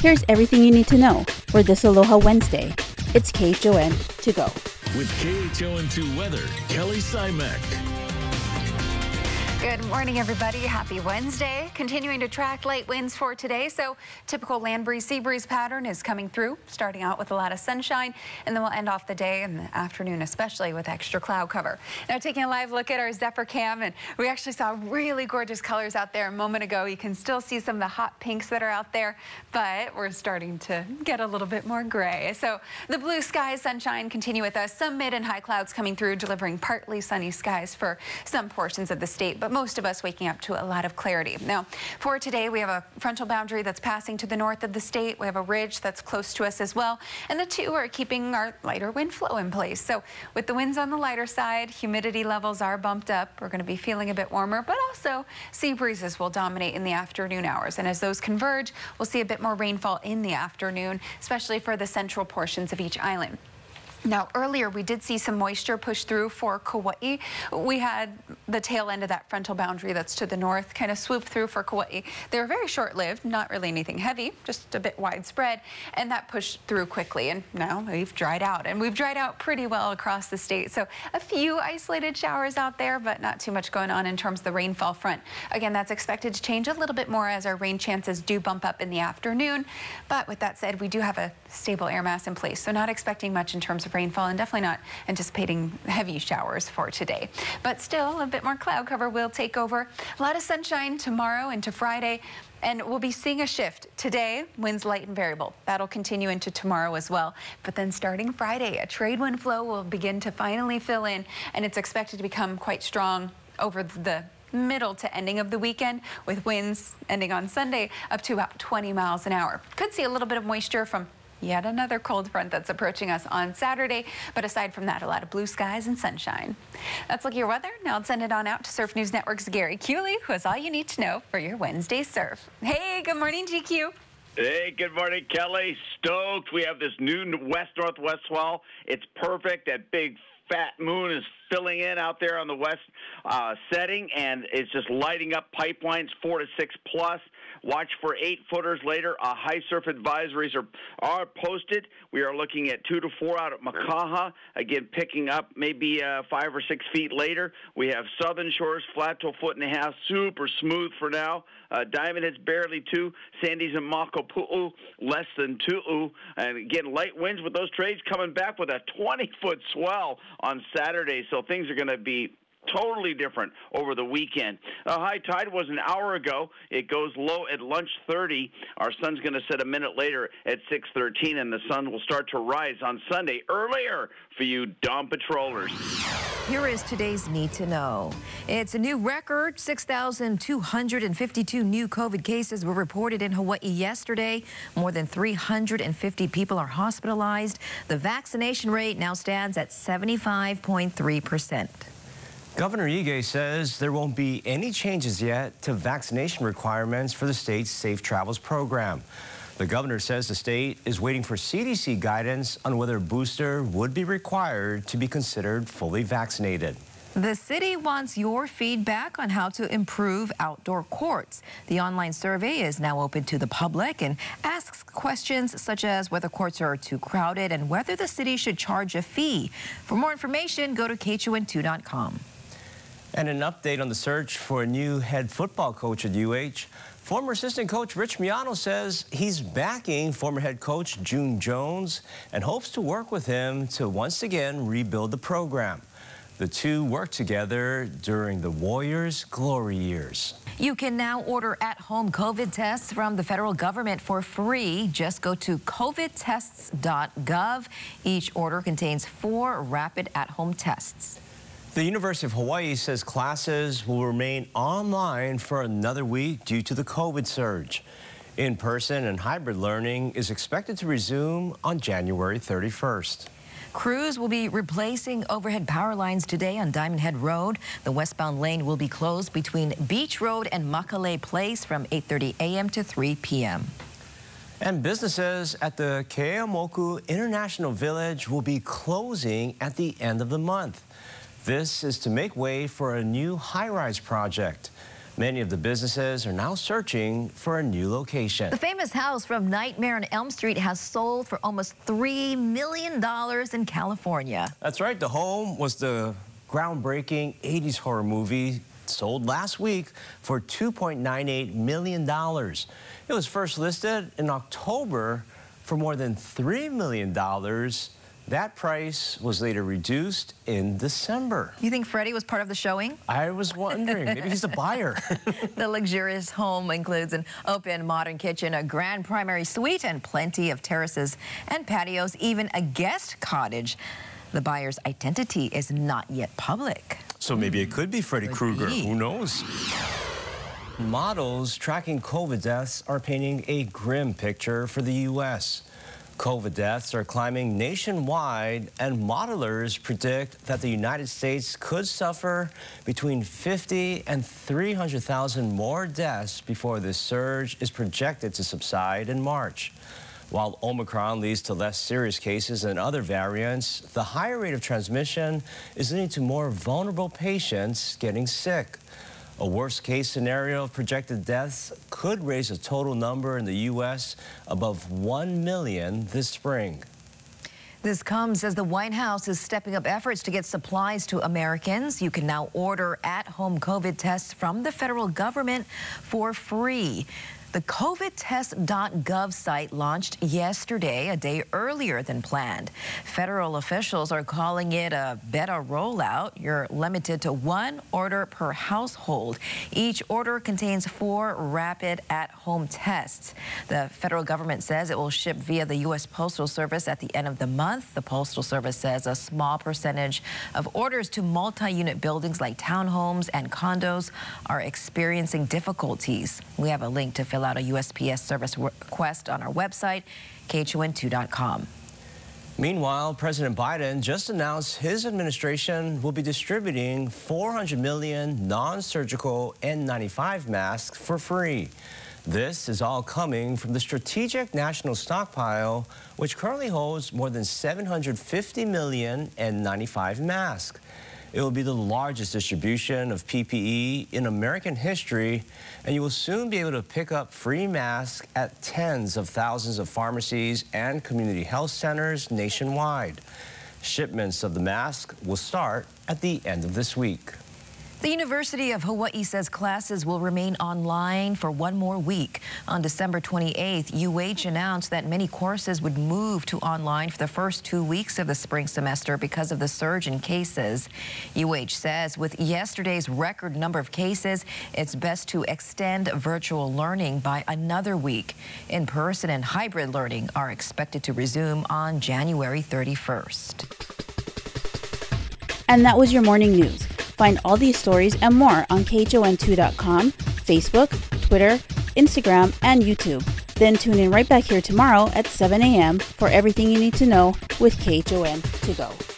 Here's everything you need to know for this Aloha Wednesday. It's KHON to go. With KHON2 Weather, Kelly Simek. Good morning, everybody. Happy Wednesday. Continuing to track light winds for today. So typical land breeze, sea breeze pattern is coming through, starting out with a lot of sunshine, and then we'll end off the day and the afternoon, especially with extra cloud cover. Now taking a live look at our Zephyr cam, and we actually saw really gorgeous colors out there a moment ago. You can still see some of the hot pinks that are out there, but we're starting to get a little bit more gray. So the blue skies, sunshine continue with us. Some mid and high clouds coming through, delivering partly sunny skies for some portions of the state, but most of us waking up to a lot of clarity. Now, for today, we have a frontal boundary that's passing to the north of the state. We have a ridge that's close to us as well. And the two are keeping our lighter wind flow in place. So with the winds on the lighter side, humidity levels are bumped up. We're going to be feeling a bit warmer, but also sea breezes will dominate in the afternoon hours. And as those converge, we'll see a bit more rainfall in the afternoon, especially for the central portions of each island. Now, earlier we did see some moisture push through for Kauai. We had the tail end of that frontal boundary that's to the north kind of swoop through for Kauai. They were very short-lived, not really anything heavy, just a bit widespread, and that pushed through quickly. And now we've dried out, and we've dried out pretty well across the state. So a few isolated showers out there, but not too much going on in terms of the rainfall front. Again, that's expected to change a little bit more as our rain chances do bump up in the afternoon. But with that said, we do have a stable air mass in place, so not expecting much in terms of rainfall and definitely not anticipating heavy showers for today. But still, a bit more cloud cover will take over. A lot of sunshine tomorrow into Friday. And we'll be seeing a shift. Today, winds light and variable. That'll continue into tomorrow as well. But then starting Friday, a trade wind flow will begin to finally fill in, and it's expected to become quite strong over the middle to ending of the weekend with winds ending on Sunday up to about 20 miles an hour. Could see a little bit of moisture from Yet another cold front that's approaching us on Saturday. But aside from that, a lot of blue skies and sunshine. That's look at your weather. Now let's send it on out to Surf News Network's Gary Kewley, who has all you need to know for your Wednesday surf. Hey, good morning, GQ. Hey, good morning, Kelly. Stoked. We have this new west-northwest swell. It's perfect. That big fat moon is filling in out there on the west uh, setting, and it's just lighting up Pipeline's four to six plus. Watch for eight footers later. Uh, high surf advisories are are posted. We are looking at two to four out at Makaha. Again, picking up maybe uh, five or six feet later. We have southern shores flat to a foot and a half, super smooth for now. Uh, Diamond Head's barely two. Sandy's and Makapu'u less than two. And again, light winds with those trades coming back with a 20 foot swell on Saturday. So things are going to be totally different over the weekend. A high tide was an hour ago. It goes low at lunch 30. Our sun's going to set a minute later at 6:13, and the sun will start to rise on Sunday earlier for you dawn patrollers. Here is today's need to know. It's a new record. 6,252 new COVID cases were reported in Hawaii yesterday. More than 350 people are hospitalized. The vaccination rate now stands at 75.3 percent. Governor Ige says there won't be any changes yet to vaccination requirements for the state's Safe Travels program. The governor says the state is waiting for CDC guidance on whether a booster would be required to be considered fully vaccinated. The city wants your feedback on how to improve outdoor courts. The online survey is now open to the public and asks questions such as whether courts are too crowded and whether the city should charge a fee. For more information, go to KHON2.com. And an update on the search for a new head football coach at UH. Former assistant coach Rich Miano says he's backing former head coach June Jones and hopes to work with him to once again rebuild the program. The two worked together during the Warriors' glory years. You can now order at-home COVID tests from the federal government for free. Just go to covidtests.gov. Each order contains four rapid at-home tests. The University of Hawaii says classes will remain online for another week due to the COVID surge. In-person and hybrid learning is expected to resume on January 31st. Crews will be replacing overhead power lines today on Diamond Head Road. The westbound lane will be closed between Beach Road and Makalei Place from 8.30 a.m. to 3 p.m. And businesses at the Keeaumoku International Village will be closing at the end of the month. This is to make way for a new high-rise project. Many of the businesses are now searching for a new location. The famous house from Nightmare on Elm Street has sold for almost $3 million in California. That's right. The home was the groundbreaking 80s horror movie sold last week for $2.98 million. It was first listed in October for more than $3 million. That price was later reduced in December. You think Freddy was part of the showing? I was wondering, maybe he's a buyer. the luxurious home includes an open modern kitchen, a grand primary suite, and plenty of terraces and patios, even a guest cottage. The buyer's identity is not yet public. So maybe it could be Freddy Krueger. Who knows? Models tracking COVID deaths are painting a grim picture for the U.S. COVID deaths are climbing nationwide, and modelers predict that the United States could suffer between 50 and 300,000 more deaths before this surge is projected to subside in March. While Omicron leads to less serious cases than other variants, the higher rate of transmission is leading to more vulnerable patients getting sick. A worst case scenario of projected deaths could raise a total number in the U.S. above 1 million this spring. This comes as the White House is stepping up efforts to get supplies to Americans. You can now order at-home COVID tests from the federal government for free. The covidtest.gov site launched yesterday, a day earlier than planned. Federal officials are calling it a beta rollout. You're limited to one order per household. Each order contains four rapid at-home tests. The federal government says it will ship via the U.S. Postal Service at the end of the month. The Postal Service says a small percentage of orders to multi-unit buildings like townhomes and condos are experiencing difficulties. We have a link to fill out a USPS service request on our website, KHON2.com. Meanwhile, President Biden just announced his administration will be distributing 400 million non-surgical N95 masks for free. This is all coming from the Strategic National Stockpile, which currently holds more than 750 million N95 masks. It will be the largest distribution of PPE in American history, and you will soon be able to pick up free masks at tens of thousands of pharmacies and community health centers nationwide. Shipments of the mask will start at the end of this week. The University of Hawaii says classes will remain online for one more week. On December 28th, UH announced that many courses would move to online for the first two weeks of the spring semester because of the surge in cases. UH says with yesterday's record number of cases, it's best to extend virtual learning by another week. In-person and hybrid learning are expected to resume on January 31st. And that was your morning news. Find all these stories and more on KHON2.com, Facebook, Twitter, Instagram, and YouTube. Then tune in right back here tomorrow at 7 a.m. for everything you need to know with KHON to go.